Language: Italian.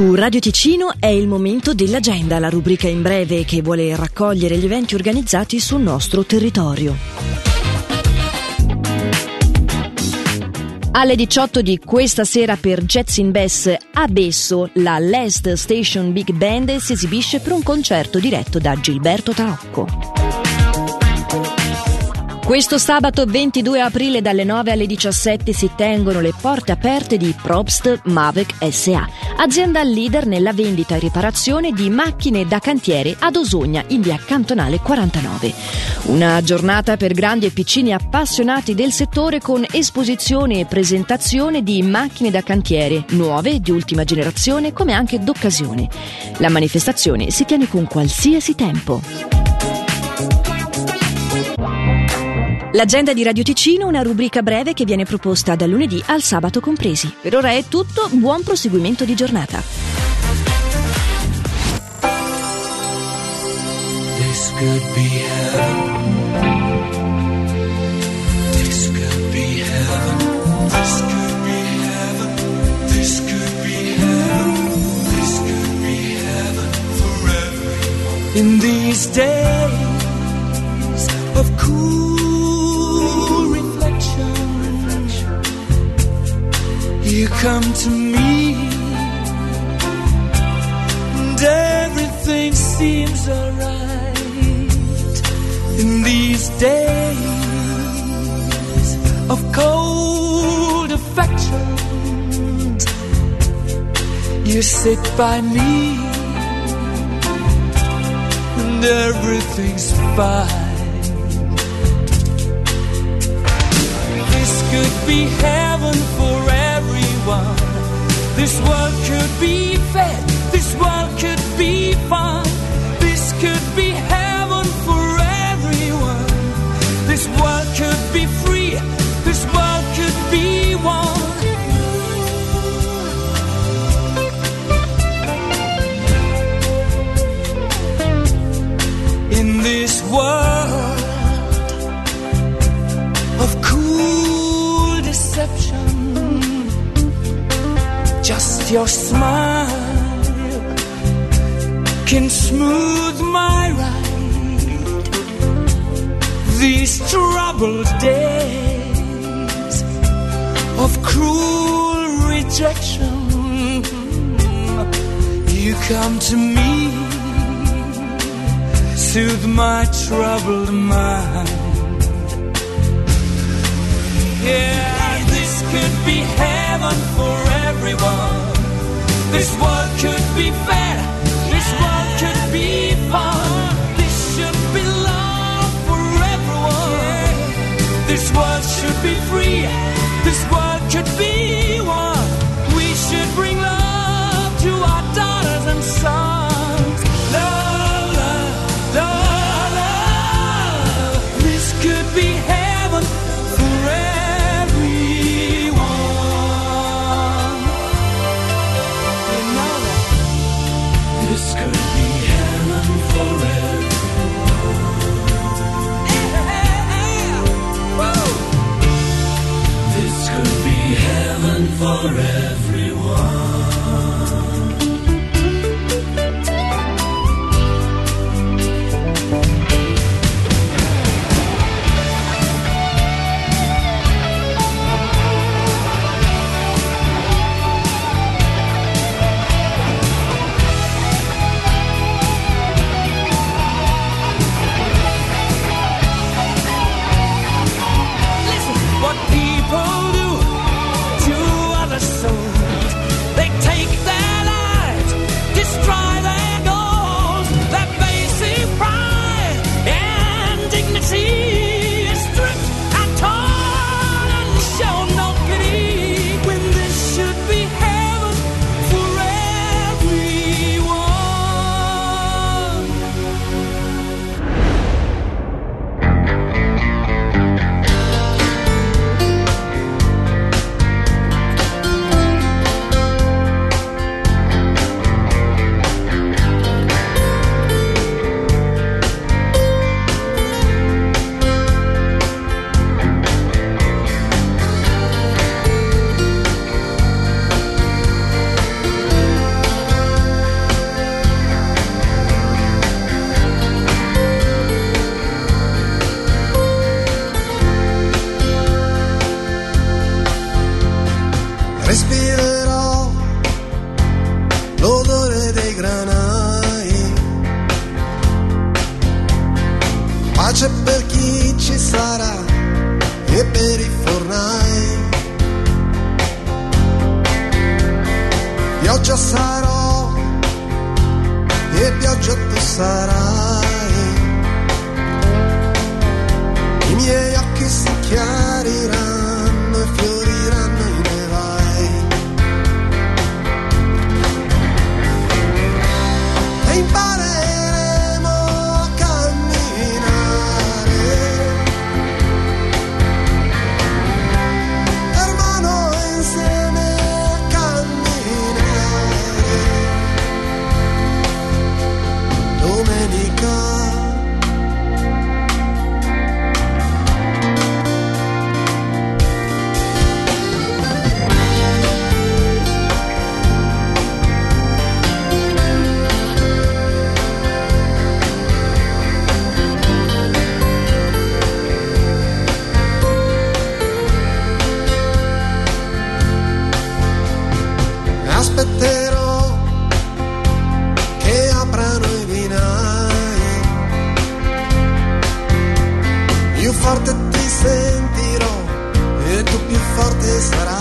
Su Radio Ticino è il momento dell'agenda, la rubrica in breve che vuole raccogliere gli eventi organizzati sul nostro territorio. Alle 18 di questa sera per Jets in Bass a Besso, la Last Station Big Band si esibisce per un concerto diretto da Gilberto Tarocco. Questo sabato 22 aprile dalle 9 alle 17 si tengono le porte aperte di Probst Mavic SA, azienda leader nella vendita e riparazione di macchine da cantiere ad Osogna in via Cantonale 49. Una giornata per grandi e piccini appassionati del settore con esposizione e presentazione di macchine da cantiere nuove di ultima generazione come anche d'occasione. La manifestazione si tiene con qualsiasi tempo. L'agenda di Radio Ticino, una rubrica breve che viene proposta dal lunedì al sabato compresi. Per ora è tutto, buon proseguimento di giornata. This could be You come to me, and everything seems alright in these days of cold affection. You sit by me, and everything's fine. This could be heaven your smile can smooth my ride. These troubled days of cruel rejection, you come to me, soothe my troubled mind. Yeah, this could be heaven for. This world could be fair, this world could be fun. This should be love for everyone. This world should be free, this world could be forever. Respirerò l'odore dei granai. Pace per chi ci sarà e per i fornai. Pioggia sarò e pioggia tu sarai. I miei occhi si chiariranno this, but I